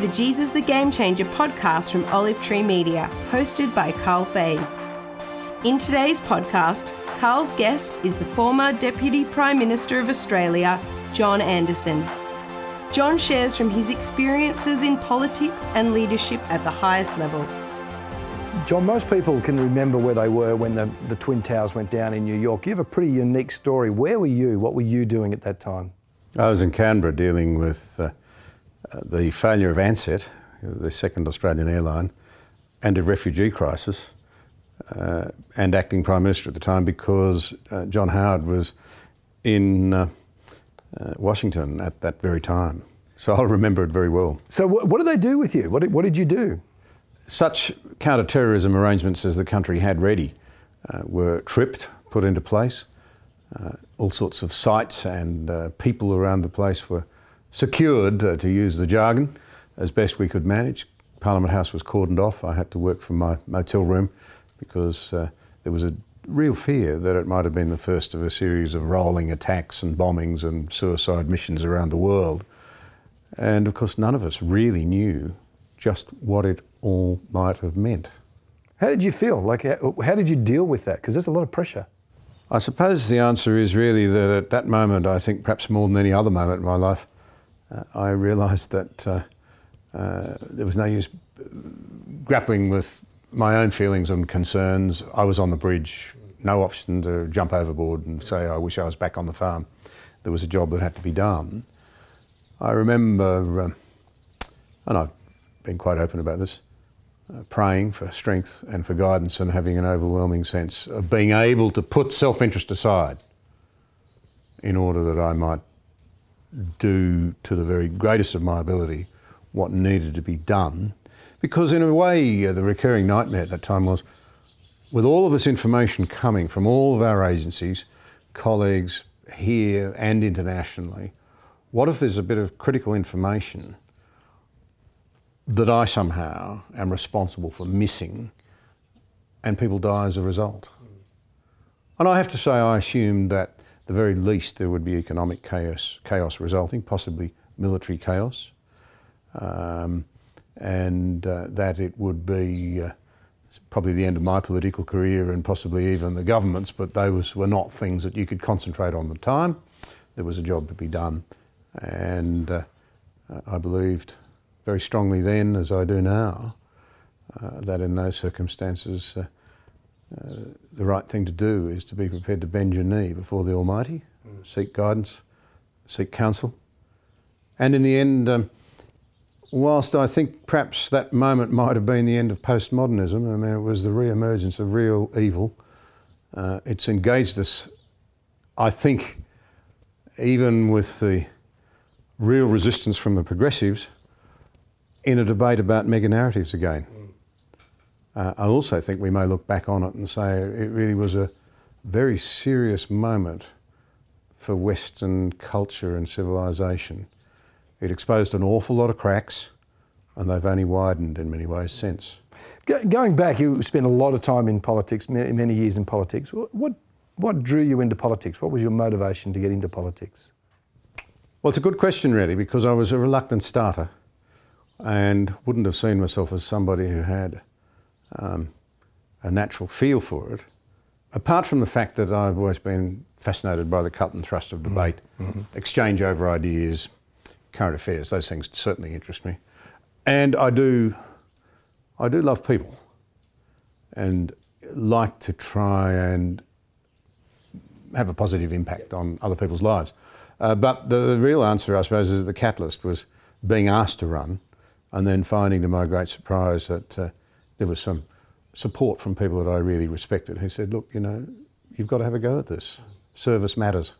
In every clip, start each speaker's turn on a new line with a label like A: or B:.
A: the Jesus the Game Changer podcast from Olive Tree Media, hosted by Carl Fays. In today's podcast, Carl's guest is the former Deputy Prime Minister of Australia, John Anderson. John shares from his experiences in politics and leadership at the highest level.
B: John, most people can remember where they were when the, the Twin Towers went down in New York. You have a pretty unique story. Where were you? What were you doing at that time?
C: I was in Canberra dealing with uh, uh, the failure of Ansett, the second Australian airline, and a refugee crisis, uh, and acting Prime Minister at the time because uh, John Howard was in uh, uh, Washington at that very time. So I'll remember it very well.
B: So, what, what did they do with you? What did, what did you do?
C: Such counter-terrorism arrangements as the country had ready uh, were tripped, put into place. Uh, all sorts of sites and uh, people around the place were secured, uh, to use the jargon, as best we could manage. Parliament House was cordoned off. I had to work from my motel room because uh, there was a real fear that it might have been the first of a series of rolling attacks and bombings and suicide missions around the world. And of course, none of us really knew just what it all might have meant.
B: How did you feel? Like, how, how did you deal with that? Because there's a lot of pressure.
C: I suppose the answer is really that at that moment, I think perhaps more than any other moment in my life, uh, I realised that uh, uh, there was no use grappling with my own feelings and concerns. I was on the bridge, no option to jump overboard and say, I wish I was back on the farm. There was a job that had to be done. I remember, um, and I've been quite open about this, uh, praying for strength and for guidance and having an overwhelming sense of being able to put self interest aside in order that I might do to the very greatest of my ability what needed to be done. Because, in a way, uh, the recurring nightmare at that time was with all of this information coming from all of our agencies, colleagues here and internationally, what if there's a bit of critical information that I somehow am responsible for missing and people die as a result? And I have to say, I assumed that the very least there would be economic chaos, chaos resulting, possibly military chaos, um, and uh, that it would be uh, probably the end of my political career and possibly even the government's, but those were not things that you could concentrate on the time. There was a job to be done, and uh, I believed very strongly then, as I do now, uh, that in those circumstances, uh, the right thing to do is to be prepared to bend your knee before the Almighty, mm. seek guidance, seek counsel. And in the end, um, whilst I think perhaps that moment might have been the end of postmodernism, I mean, it was the re emergence of real evil, uh, it's engaged us, I think, even with the real resistance from the progressives, in a debate about mega narratives again. Uh, I also think we may look back on it and say it really was a very serious moment for Western culture and civilization. It exposed an awful lot of cracks, and they've only widened in many ways since.
B: Going back, you spent a lot of time in politics, many years in politics. What, what drew you into politics? What was your motivation to get into politics?
C: Well, it's a good question, really, because I was a reluctant starter and wouldn't have seen myself as somebody who had um, a natural feel for it, apart from the fact that I've always been fascinated by the cut and thrust of debate, mm-hmm. exchange over ideas, current affairs. Those things certainly interest me, and I do, I do love people, and like to try and have a positive impact on other people's lives. Uh, but the, the, real answer, I suppose, is that the catalyst was being asked to run, and then finding, to my great surprise, that uh, there was some support from people that I really respected who said, look, you know, you've got to have a go at this. Service matters.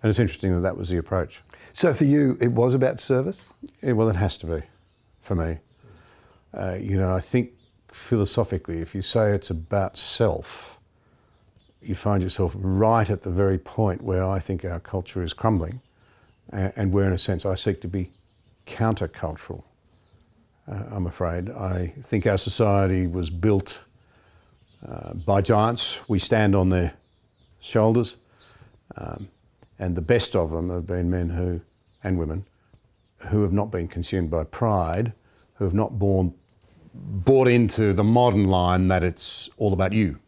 C: And it's interesting that that was the approach.
B: So for you, it was about service?
C: Yeah, well, it has to be for me. Uh, you know, I think philosophically, if you say it's about self, you find yourself right at the very point where I think our culture is crumbling and where, in a sense, I seek to be countercultural uh, I'm afraid. I think our society was built uh, by giants. We stand on their shoulders. Um, and the best of them have been men who, and women, who have not been consumed by pride, who have not born, bought into the modern line that it's all about you.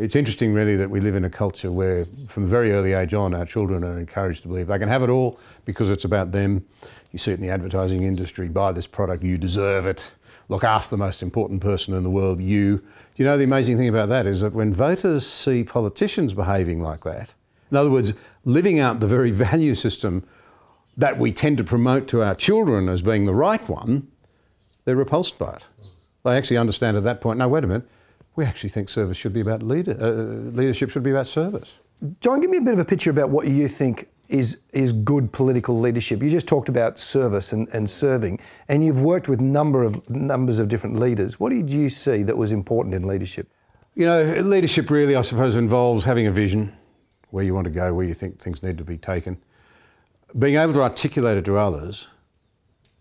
C: It's interesting, really, that we live in a culture where, from a very early age on, our children are encouraged to believe they can have it all because it's about them. You see it in the advertising industry buy this product, you deserve it. Look after the most important person in the world, you. You know, the amazing thing about that is that when voters see politicians behaving like that, in other words, living out the very value system that we tend to promote to our children as being the right one, they're repulsed by it. They actually understand at that point, no, wait a minute, we actually think service should be about leader, uh, leadership should be about service.
B: John, give me a bit of a picture about what you think is, is good political leadership. You just talked about service and, and serving, and you've worked with number of numbers of different leaders. What did you see that was important in leadership?
C: You know, leadership really, I suppose, involves having a vision, where you want to go, where you think things need to be taken, being able to articulate it to others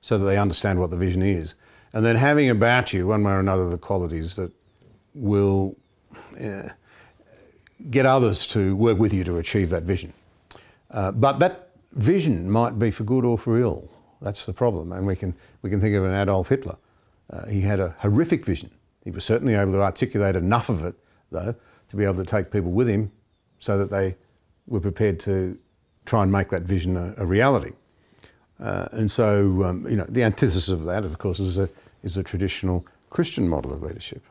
C: so that they understand what the vision is, and then having about you, one way or another, the qualities that will uh, get others to work with you to achieve that vision. Uh, but that vision might be for good or for ill. That's the problem. And we can, we can think of an Adolf Hitler. Uh, he had a horrific vision. He was certainly able to articulate enough of it, though, to be able to take people with him so that they were prepared to try and make that vision a, a reality. Uh, and so, um, you know, the antithesis of that, of course, is a, is a traditional Christian model of leadership.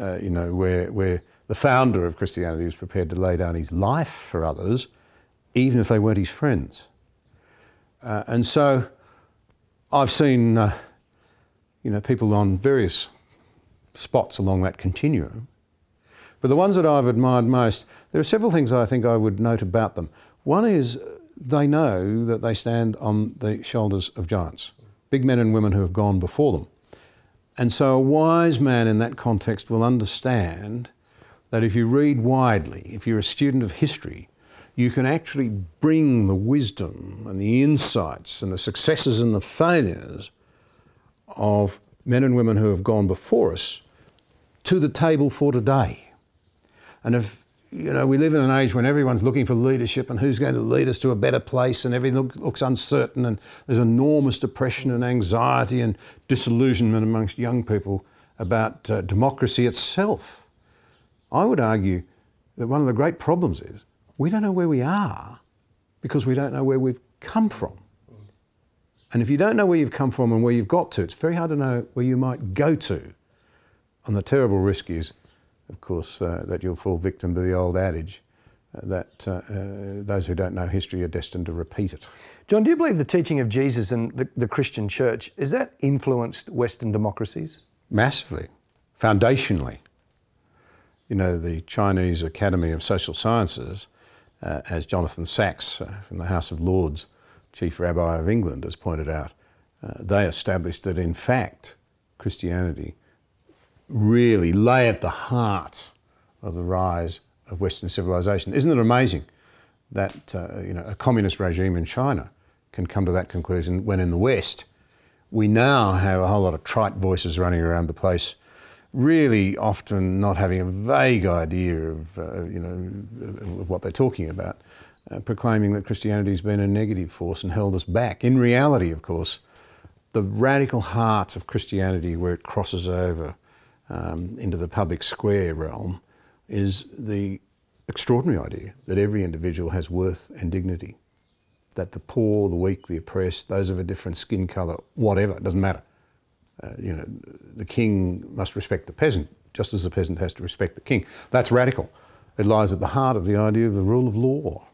C: Uh, you know, where, where the founder of Christianity was prepared to lay down his life for others, even if they weren't his friends. Uh, and so, I've seen, uh, you know, people on various spots along that continuum but the ones that I've admired most, there are several things I think I would note about them. One is they know that they stand on the shoulders of giants, big men and women who have gone before them. And so a wise man in that context will understand that if you read widely, if you're a student of history, you can actually bring the wisdom and the insights and the successes and the failures of men and women who have gone before us to the table for today. And if you know, we live in an age when everyone's looking for leadership and who's going to lead us to a better place, and everything look, looks uncertain, and there's enormous depression and anxiety and disillusionment amongst young people about uh, democracy itself. I would argue that one of the great problems is we don't know where we are because we don't know where we've come from. And if you don't know where you've come from and where you've got to, it's very hard to know where you might go to. And the terrible risk is of course, uh, that you'll fall victim to the old adage uh, that uh, uh, those who don't know history are destined to repeat it.
B: John, do you believe the teaching of Jesus and the, the Christian church, is that influenced Western democracies?
C: Massively, foundationally. You know, the Chinese Academy of Social Sciences, uh, as Jonathan Sacks uh, from the House of Lords, Chief Rabbi of England, has pointed out, they established that in fact Christianity really lay at the heart of the rise of Western civilization. Isn't it amazing that uh, you know, a communist regime in China can come to that conclusion when in the West we now have a whole lot of trite voices running around the place, really often not having a vague idea of, uh, you know, of what they're talking about, uh, proclaiming that Christianity has been a negative force and held us back. In reality, of course, the radical heart of Christianity, where it crosses over um, into the public square realm is the extraordinary idea that every individual has worth and dignity. That the poor, the weak, the oppressed, those of a different skin colour, whatever, it doesn't matter. Uh, you know, the king must respect the peasant, just as the peasant has to respect the king. That's radical. It lies at the heart of the idea of the rule of law,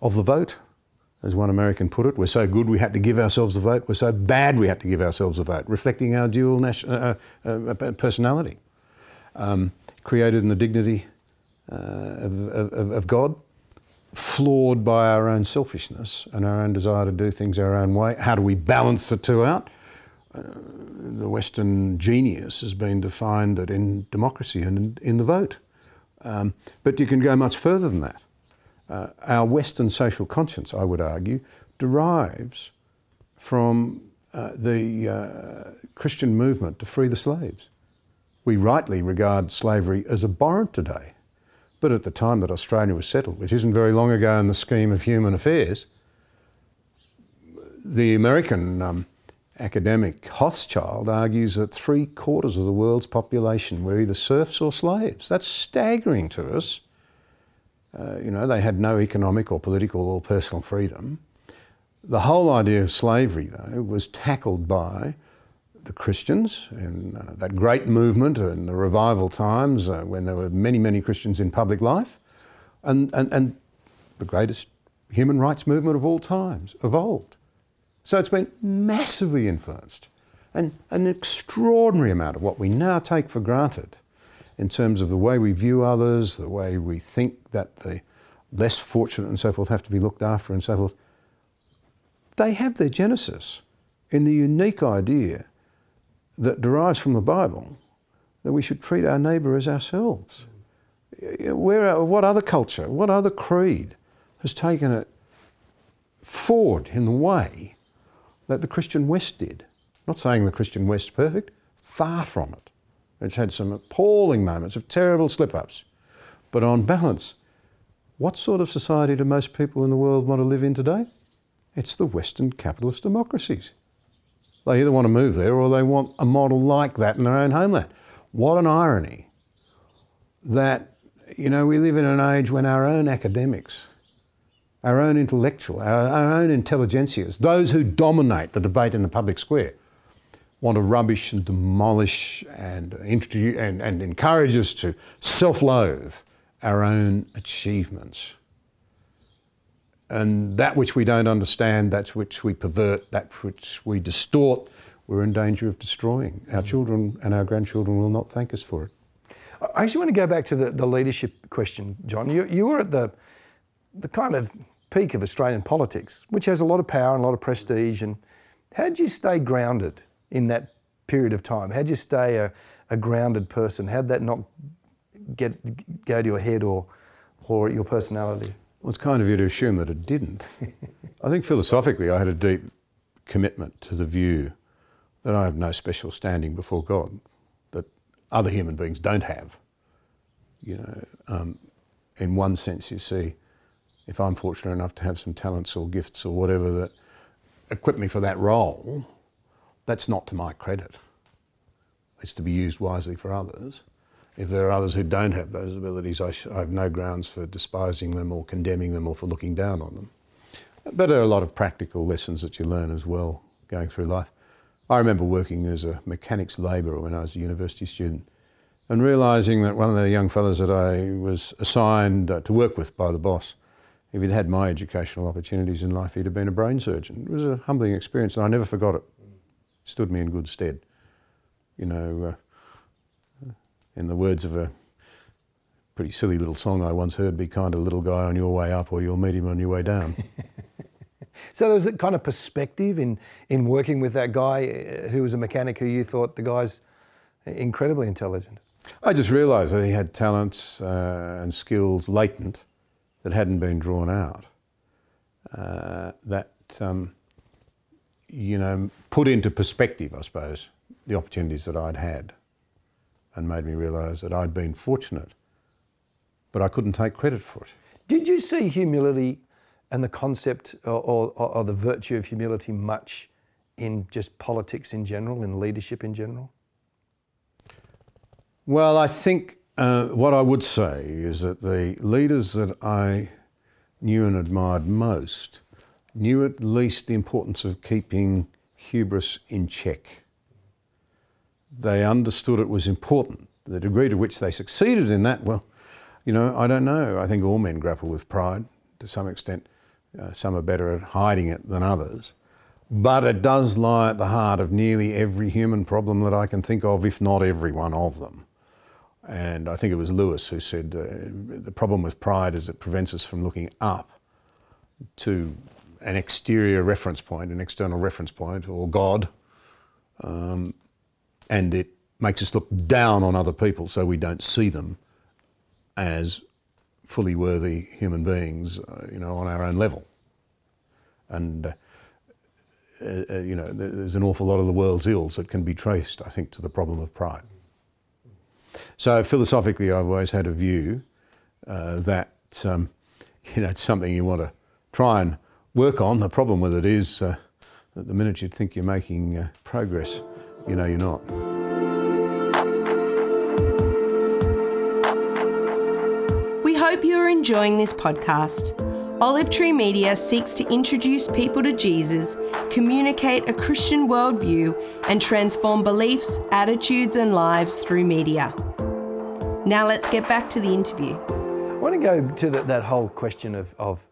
C: of the vote, as one American put it. We're so good we had to give ourselves a vote. We're so bad we had to give ourselves a vote, reflecting our dual nation, uh, uh, uh, personality, um, created in the dignity uh, of, of, of, God, flawed by our own selfishness and our own desire to do things our own way. How do we balance the two out? Uh, the Western genius has been defined in democracy and in, in the vote. Um, but you can go much further than that. Uh, our Western social conscience, I would argue, derives from uh, the uh, Christian movement to free the slaves. We rightly regard slavery as abhorrent today. But at the time that Australia was settled, which isn't very long ago in the scheme of human affairs, the American um, academic Hochschild argues that three quarters of the world's population were either serfs or slaves. That's staggering to us. Uh, you know, they had no economic or political or personal freedom. The whole idea of slavery, though, was tackled by the Christians in uh, that great movement in the revival times uh, when there were many, many Christians in public life, and, and, and the greatest human rights movement of all times evolved. So it's been massively influenced. And an extraordinary amount of what we now take for granted in terms of the way we view others, the way we think that the less fortunate and so forth have to be looked after and so forth, they have their genesis in the unique idea that derives from the Bible that we should treat our neighbour as ourselves. Where, what other culture, what other creed has taken it forward in the way that the Christian West did? Not saying the Christian West's perfect, far from it. It's had some appalling moments of terrible slip ups. But on balance, what sort of society do most people in the world want to live in today? It's the Western capitalist democracies. They either want to move there or they want a model like that in their own homeland. What an irony that, you know, we live in an age when our own academics, our own intellectual, our, our own intelligentsias, those who dominate the debate in the public square, want to rubbish and demolish and, introduce, and, and encourage us to self loathe our own achievements. And that which we don't understand, that which we pervert, that which we distort, we're in danger of destroying. Our mm. children and our grandchildren will not thank us for it.
B: I actually want to go back to the, the leadership question, John. You, you were at the, the kind of peak of Australian politics, which has a lot of power and a lot of prestige. And how did you stay grounded in that period of time? How'd you stay a, a grounded person? How'd that not get go to your head or or your personality?
C: Well, it's kind of you to assume that it didn't. I think philosophically, I had a deep commitment to the view that I have no special standing before God that other human beings don't have. You know, um, in one sense, you see, if I'm fortunate enough to have some talents or gifts or whatever that equip me for that role, that's not to my credit. It's to be used wisely for others. If there are others who don't have those abilities, I, sh- I have no grounds for despising them or condemning them or for looking down on them. But there are a lot of practical lessons that you learn as well going through life. I remember working as a mechanics labourer when I was a university student and realising that one of the young fellows that I was assigned uh, to work with by the boss, if he'd had my educational opportunities in life, he'd have been a brain surgeon. It was a humbling experience and I never forgot it. Stood me in good stead. You know, uh, in the words of a pretty silly little song I once heard, be kind to little guy on your way up or you'll meet him on your way down.
B: so there was a kind of perspective in, in working with that guy uh, who was a mechanic who you thought the guy's incredibly intelligent.
C: I just realised that he had talents uh, and skills latent that hadn't been drawn out. Uh, that, um, you know, put into perspective, I suppose, the opportunities that I'd had and made me realise that I'd been fortunate, but I couldn't take credit for it.
B: Did you see humility and the concept or, or, or the virtue of humility much in just politics in general, in leadership in general?
C: Well, I think uh, what I would say is that the leaders that I knew and admired most knew at least the importance of keeping hubris in check they understood it was important. The degree to which they succeeded in that, well, you know, I don't know. I think all men grapple with pride to some extent. Uh, some are better at hiding it than others. But it does lie at the heart of nearly every human problem that I can think of, if not every one of them. And I think it was Lewis who said uh, the problem with pride is it prevents us from looking up to an exterior reference point, an external reference point, or God, um, and it makes us look down on other people so we don't see them as fully worthy human beings, uh, you know, on our own level. And, uh, uh, you know, there's an awful lot of the world's ills that can be traced, I think, to the problem of pride. So philosophically, I've always had a view uh, that, um, you know, it's something you want to try and work on. The problem with it is uh, that the minute you think you're making uh, progress, you know you're not.
A: We hope you are enjoying this podcast. Olive Tree Media seeks to introduce people to Jesus, communicate a Christian worldview, and transform beliefs, attitudes, and lives through media. Now let's get back to the interview.
B: I want to go to the, that whole question of, of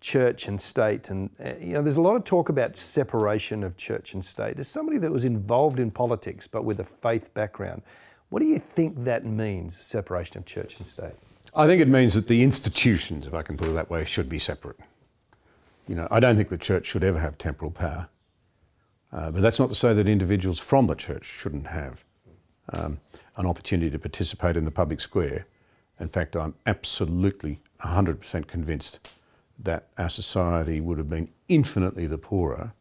B: church and state. And, uh, you know, there's a lot of talk about separation of church and state. As somebody that was involved in politics but with a faith background, what do you think that means, separation of church and state?
C: I think it means that the institutions, if I can put it that way, should be separate. You know, I don't think the church should ever have temporal power. Uh, but that's not to say that individuals from the church shouldn't have um, an opportunity to participate in the public square. In fact, I'm absolutely 100% convinced that our society would have been infinitely the poorer.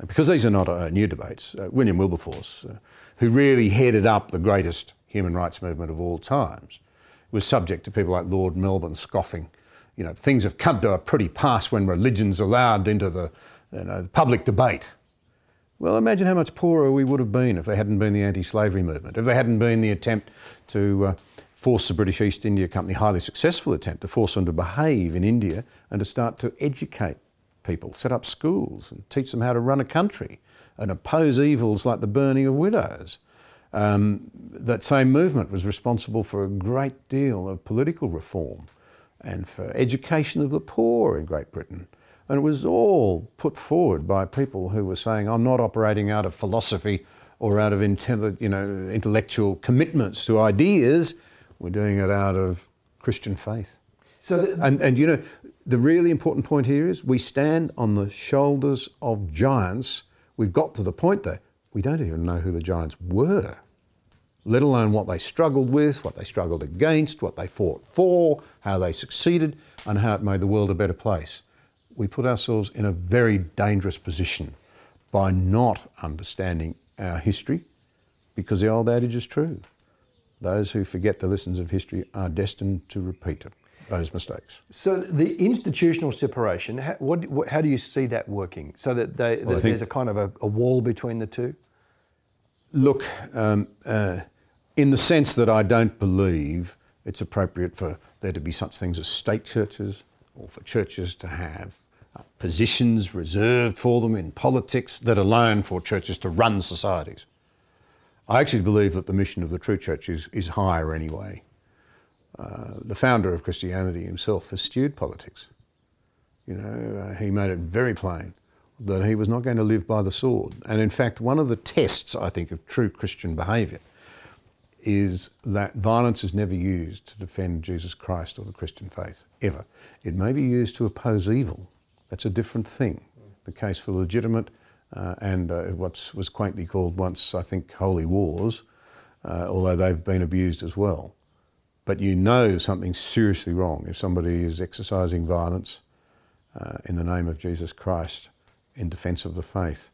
C: Because these are not uh, new debates, uh, William Wilberforce, uh, who really headed up the greatest human rights movement of all times, was subject to people like Lord Melbourne scoffing. You know, things have come to a pretty pass when religion's allowed into the, you know, the public debate. Well, imagine how much poorer we would have been if there hadn't been the anti-slavery movement, if there hadn't been the attempt to uh, force the British East India Company, highly successful attempt to force them to behave in India and to start to educate people, set up schools and teach them how to run a country and oppose evils like the burning of widows. Um, that same movement was responsible for a great deal of political reform and for education of the poor in Great Britain. And it was all put forward by people who were saying, I'm not operating out of philosophy or out of you know, intellectual commitments to ideas. We're doing it out of Christian faith. So, the, and, and you know, the really important point here is we stand on the shoulders of giants. We've got to the point there we don't even know who the giants were, let alone what they struggled with, what they struggled against, what they fought for, how they succeeded, and how it made the world a better place. We put ourselves in a very dangerous position by not understanding our history because the old adage is true. Those who forget the lessons of history are destined to repeat it those mistakes.
B: So the institutional separation, how, what, how do you see that working? So that, they, well, that there's a kind of a, a, wall between the two?
C: Look, um, uh, in the sense that I don't believe it's appropriate for there to be such things as state churches or for churches to have uh, positions reserved for them in politics that alone for churches to run societies. I actually believe that the mission of the true church is, is higher anyway. Uh, the founder of Christianity himself eschewed politics. You know, uh, he made it very plain that he was not going to live by the sword. And in fact, one of the tests, I think, of true Christian behaviour is that violence is never used to defend Jesus Christ or the Christian faith, ever. It may be used to oppose evil. That's a different thing. The case for legitimate uh, and uh, what was quaintly called once, I think, holy wars, uh, although they've been abused as well but you know something's seriously wrong if somebody is exercising violence uh, in the name of Jesus Christ in defence of the faith.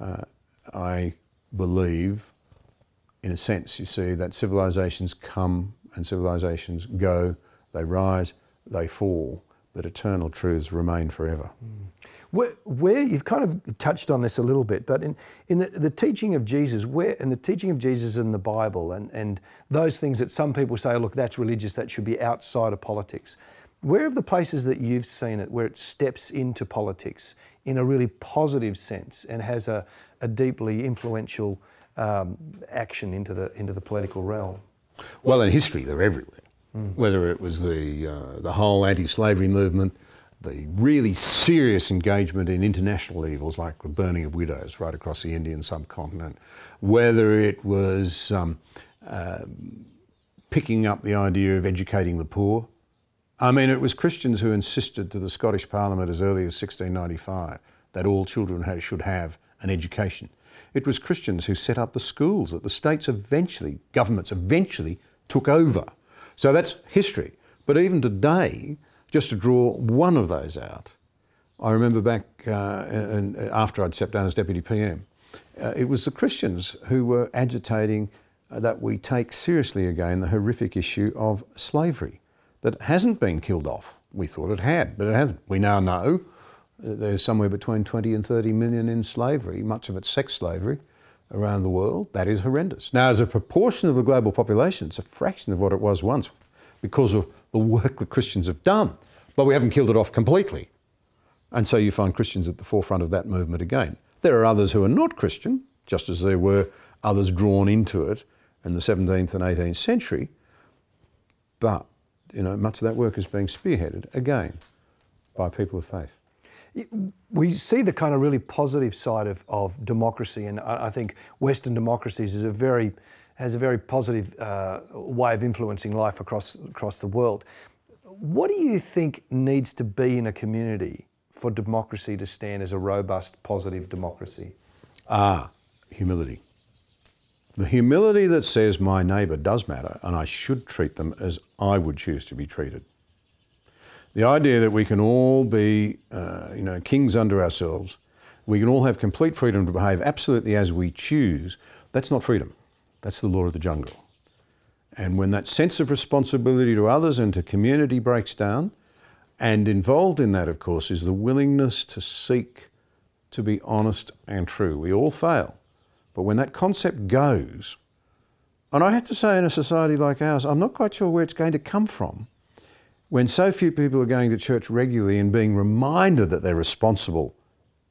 C: Uh, I believe, in a sense, you see, that civilizations come and civilizations go, they rise, they fall, but eternal truths remain forever. Mm.
B: Where, where, you've kind of touched on this a little bit, but in, in the, the teaching of Jesus, where in the teaching of Jesus in the Bible, and, and those things that some people say, look, that's religious, that should be outside of politics. Where are the places that you've seen it where it steps into politics in a really positive sense and has a, a deeply influential um, action into the into the political realm?
C: Well, in history, they're everywhere. Mm. Whether it was the uh, the whole anti-slavery movement, the really serious engagement in international evils like the burning of widows right across the Indian subcontinent, whether it was um, uh, picking up the idea of educating the poor. I mean, it was Christians who insisted to the Scottish Parliament as early as 1695 that all children should have an education. It was Christians who set up the schools that the states eventually, governments eventually took over. So that's history. But even today, just to draw one of those out, I remember back uh, in, after I'd stepped down as Deputy PM, uh, it was the Christians who were agitating uh, that we take seriously again the horrific issue of slavery that hasn't been killed off. We thought it had, but it hasn't. We now know There's somewhere between 20 and 30 million in slavery, much of it sex slavery around the world. That is horrendous. Now, as a proportion of the global population, it's a fraction of what it was once because of the work that Christians have done. But we haven't killed it off completely. And so you find Christians at the forefront of that movement again. There are others who are not Christian, just as there were others drawn into it in the 17th and 18th century. But you know, much of that work is being spearheaded again by people of faith.
B: We see the kind of really positive side of, of democracy, and I, think Western democracies is a very has a very positive uh, way of influencing life across across the world. What do you think needs to be in a community for democracy to stand as a robust, positive democracy?
C: Ah, humility. The humility that says my neighbour does matter and I should treat them as I would choose to be treated. The idea that we can all be, uh, you know, kings under ourselves, we can all have complete freedom to behave absolutely as we choose, that's not freedom. That's the law of the jungle. And when that sense of responsibility to others and to community breaks down, and involved in that, of course, is the willingness to seek to be honest and true. We all fail. But when that concept goes, and I have to say, in a society like ours, I'm not quite sure where it's going to come from. When so few people are going to church regularly and being reminded that they're responsible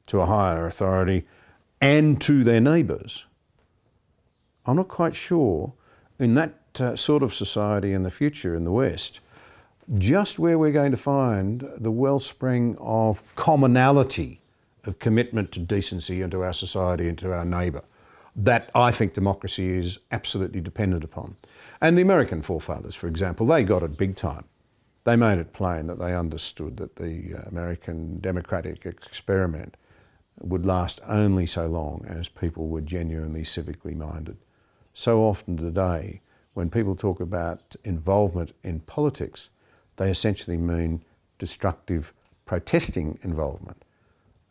C: to a higher authority and to their neighbours, I'm not quite sure in that uh, sort of society in the future in the West just where we're going to find the wellspring of commonality of commitment to decency and to our society and to our neighbour that I think democracy is absolutely dependent upon. And the American forefathers, for example, they got it big time. They made it plain that they understood that the uh, American democratic experiment would last only so long as people were genuinely civically minded. So often today, when people talk about involvement in politics, they essentially mean destructive protesting involvement.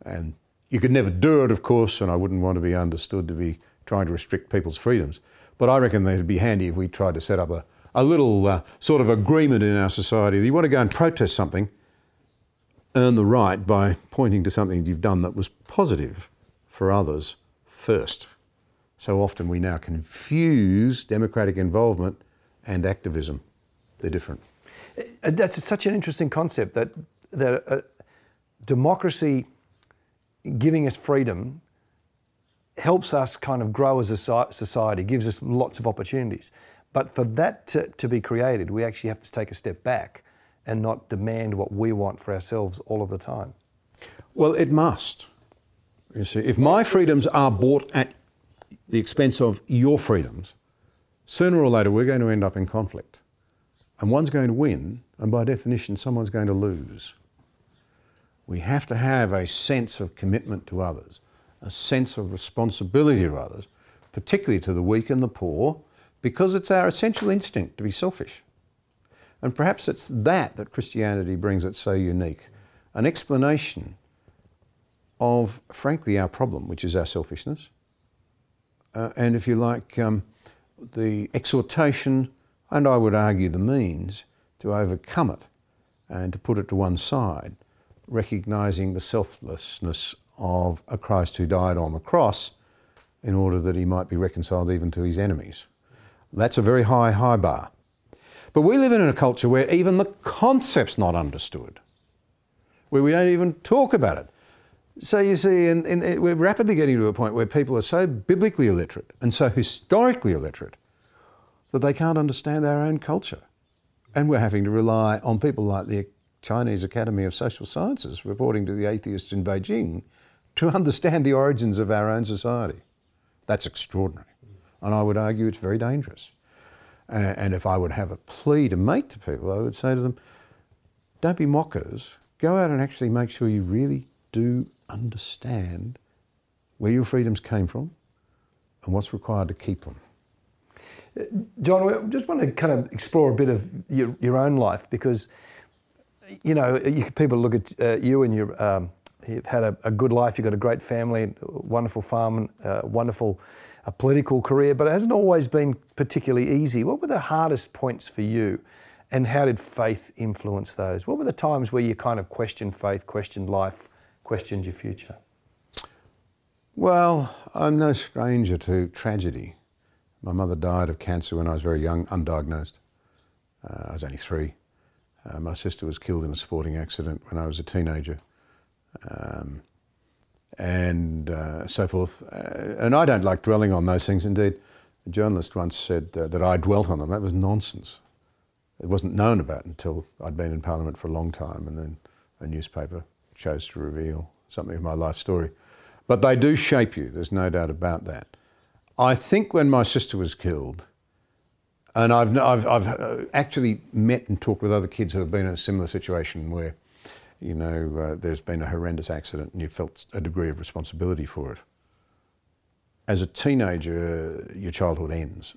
C: And you could never do it, of course, and I wouldn't want to be understood to be trying to restrict people's freedoms. But I reckon it'd be handy if we tried to set up a, a little uh, sort of agreement in our society. That you want to go and protest something, earn the right by pointing to something you've done that was positive for others first. So often we now confuse democratic involvement and activism. They're different.
B: Uh, that's such an interesting concept that, that uh, democracy giving us freedom helps us kind of grow as a society, gives us lots of opportunities. But for that to, to be created, we actually have to take a step back and not demand what we want for ourselves all of the time.
C: Well, it must. You see, if my freedoms are bought at the expense of your freedoms, sooner or later we're going to end up in conflict. And one's going to win, and by definition, someone's going to lose. We have to have a sense of commitment to others a sense of responsibility to others, particularly to the weak and the poor, because it's our essential instinct to be selfish. And perhaps it's that that Christianity brings it so unique an explanation of, frankly, our problem, which is our selfishness. Uh, and if you like, um, the exhortation, and I would argue the means, to overcome it and to put it to one side, recognizing the selflessness of a Christ who died on the cross in order that he might be reconciled even to his enemies. That's a very high, high bar. But we live in a culture where even the concept's not understood, where we don't even talk about it. So you see, in, we're rapidly getting to a point where people are so biblically illiterate and so historically illiterate that they can't understand our own culture. And we're having to rely on people like the Chinese Academy of Social Sciences reporting to the atheists in Beijing to understand the origins of our own society. That's extraordinary. And I would argue it's very dangerous. And if I would have a plea to make to people, I would say to them, don't be mockers. Go out and actually make sure you really do understand where your freedoms came from and what's required to keep them.
B: John, we just want to kind of explore a bit of your, your own life because, you know, you, people look at uh, you and your um, You've had a, a, good life, you've got a great family, wonderful farm, uh, wonderful a political career, but it hasn't always been particularly easy. What were the hardest points for you, and how did faith influence those? What were the times where you kind of questioned faith, questioned life, questioned your future?
C: Well, I'm no stranger to tragedy. My mother died of cancer when I was very young, undiagnosed. Uh, I was only three. Uh, my sister was killed in a sporting accident when I was a teenager. Um, and uh, so forth. Uh, and I don't like dwelling on those things. Indeed, a journalist once said uh, that I dwelt on them. That was nonsense. It wasn't known about until I'd been in Parliament for a long time, and then a newspaper chose to reveal something of my life story. But they do shape you, there's no doubt about that. I think when my sister was killed, and I've, I've, I've uh, actually met and talked with other kids who have been in a similar situation where, you know, uh, there's been a horrendous accident and you felt a degree of responsibility for it. As a teenager, your childhood ends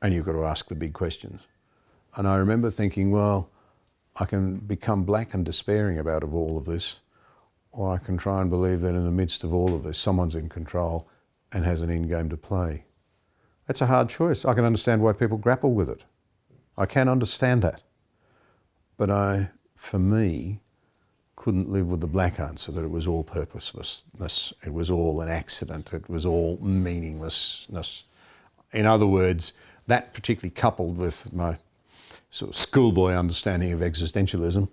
C: and you've got to ask the big questions. And I remember thinking, well, I can become black and despairing about of all of this, or I can try and believe that in the midst of all of this, someone's in control and has an end game to play. That's a hard choice. I can understand why people grapple with it. I can understand that. But I, for me, couldn't live with the black answer that it was all purposelessness, it was all an accident, it was all meaninglessness. In other words, that particularly coupled with my sort of schoolboy understanding of existentialism,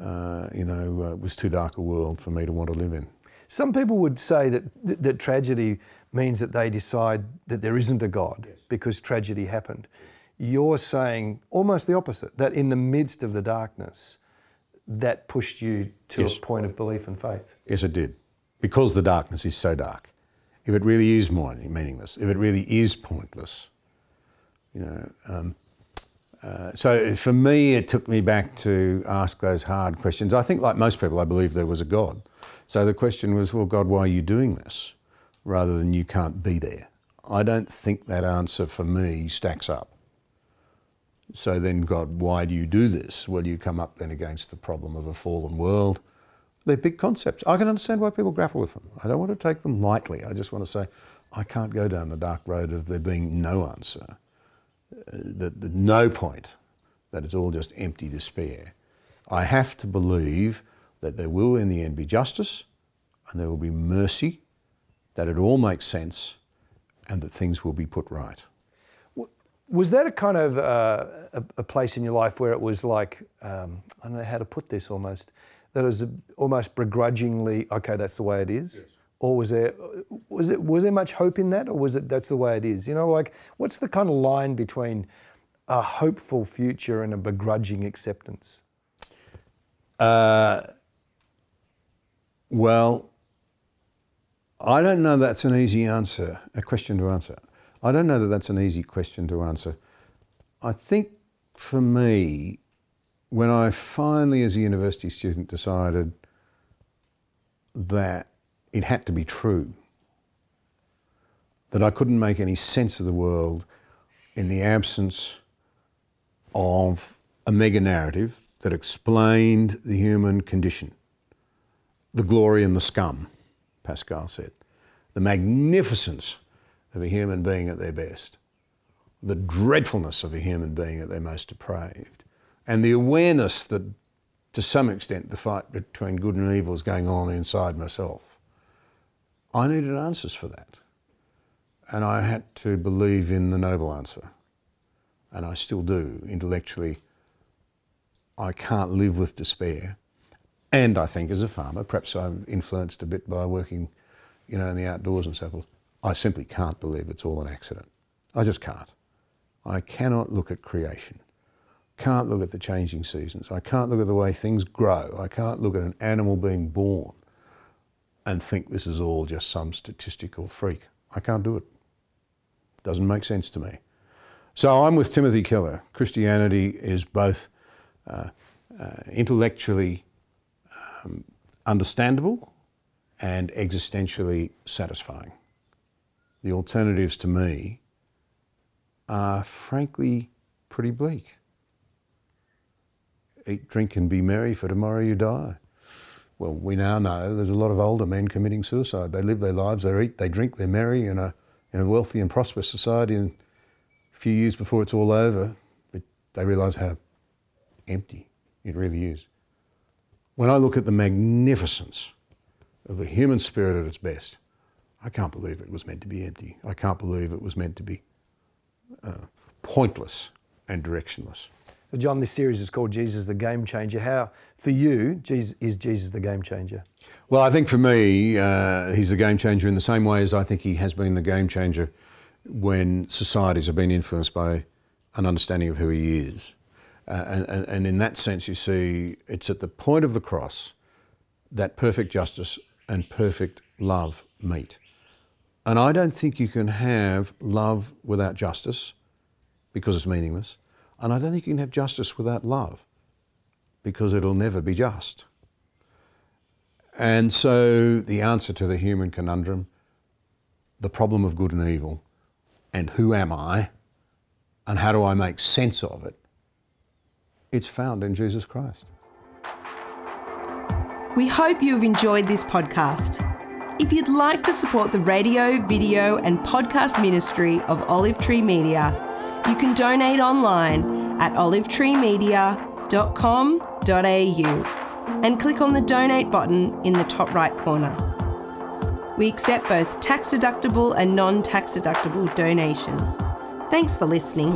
C: uh, you know, uh, was too dark a world for me to want to live in.
B: Some people would say that, that tragedy means that they decide that there isn't a God yes. because tragedy happened. You're saying almost the opposite, that in the midst of the darkness, that pushed you to yes. a point of belief and faith.
C: Yes, it did. Because the darkness is so dark. If it really is meaningless, if it really is pointless, you know, um, uh, so for me, it took me back to ask those hard questions. I think, like most people, I believe there was a God. So the question was, well, God, why are you doing this? Rather than you can't be there. I don't think that answer for me stacks up. So then, God, why do you do this? Well, you come up then against the problem of a fallen world. They're big concepts. I can understand why people grapple with them. I don't want to take them lightly. I just want to say, I can't go down the dark road of there being no answer uh, that the no point, that it's all just empty despair. I have to believe that there will in the end be justice and there will be mercy, that it all makes sense and that things will be put right.
B: Was that a kind of uh, a, a, place in your life where it was like, um, I don't know how to put this almost, that it was almost begrudgingly, okay, that's the way it is? Yes or was there was it was there much hope in that, or was it that's the way it is? You know, like what's the kind of line between a hopeful future and a begrudging acceptance? Uh,
C: well, I don't know that's an easy answer, a question to answer. I don't know that that's an easy question to answer. I think for me, when I finally, as a university student, decided that it had to be true. That I couldn't make any sense of the world in the absence of a mega narrative that explained the human condition. The glory and the scum, Pascal said. The magnificence of a human being at their best. The dreadfulness of a human being at their most depraved. And the awareness that, to some extent, the fight between good and evil is going on inside myself. I needed answers for that. And I had to believe in the noble answer. And I still do. Intellectually, I can't live with despair. And I think as a farmer, perhaps I'm influenced a bit by working, you know, in the outdoors and so forth, I simply can't believe it's all an accident. I just can't. I cannot look at creation. Can't look at the changing seasons. I can't look at the way things grow. I can't look at an animal being born and think this is all just some statistical freak. I can't do it. Doesn't make sense to me. So I'm with Timothy Keller. Christianity is both uh, uh, intellectually um, understandable and existentially satisfying. The alternatives to me are frankly pretty bleak. Eat, drink, and be merry, for tomorrow you die. Well, we now know there's a lot of older men committing suicide. They live their lives, they eat, they drink, they're merry in a, in a wealthy and prosperous society. And a few years before it's all over, they realise how empty it really is. When I look at the magnificence of the human spirit at its best, I can't believe it was meant to be empty. I can't believe it was meant to be uh, pointless and directionless.
B: So John, this series is called Jesus the Game Changer. How, for you, Jesus, is Jesus the game changer?
C: Well, I think for me, uh, he's the game changer in the same way as I think he has been the game changer when societies have been influenced by an understanding of who he is. Uh, and, and in that sense, you see, it's at the point of the cross that perfect justice and perfect love meet. And I don't think you can have love without justice because it's meaningless. And I don't think you can have justice without love because it'll never be just. And so the answer to the human conundrum, the problem of good and evil, and who am I, and how do I make sense of it, it's found in Jesus Christ.
A: We hope you have enjoyed this podcast. If you'd like to support the radio, video, and podcast ministry of Olive Tree Media, you can donate online at olivetreemedia.com.au and click on the donate button in the top right corner. We accept both tax deductible and non tax deductible donations. Thanks for listening.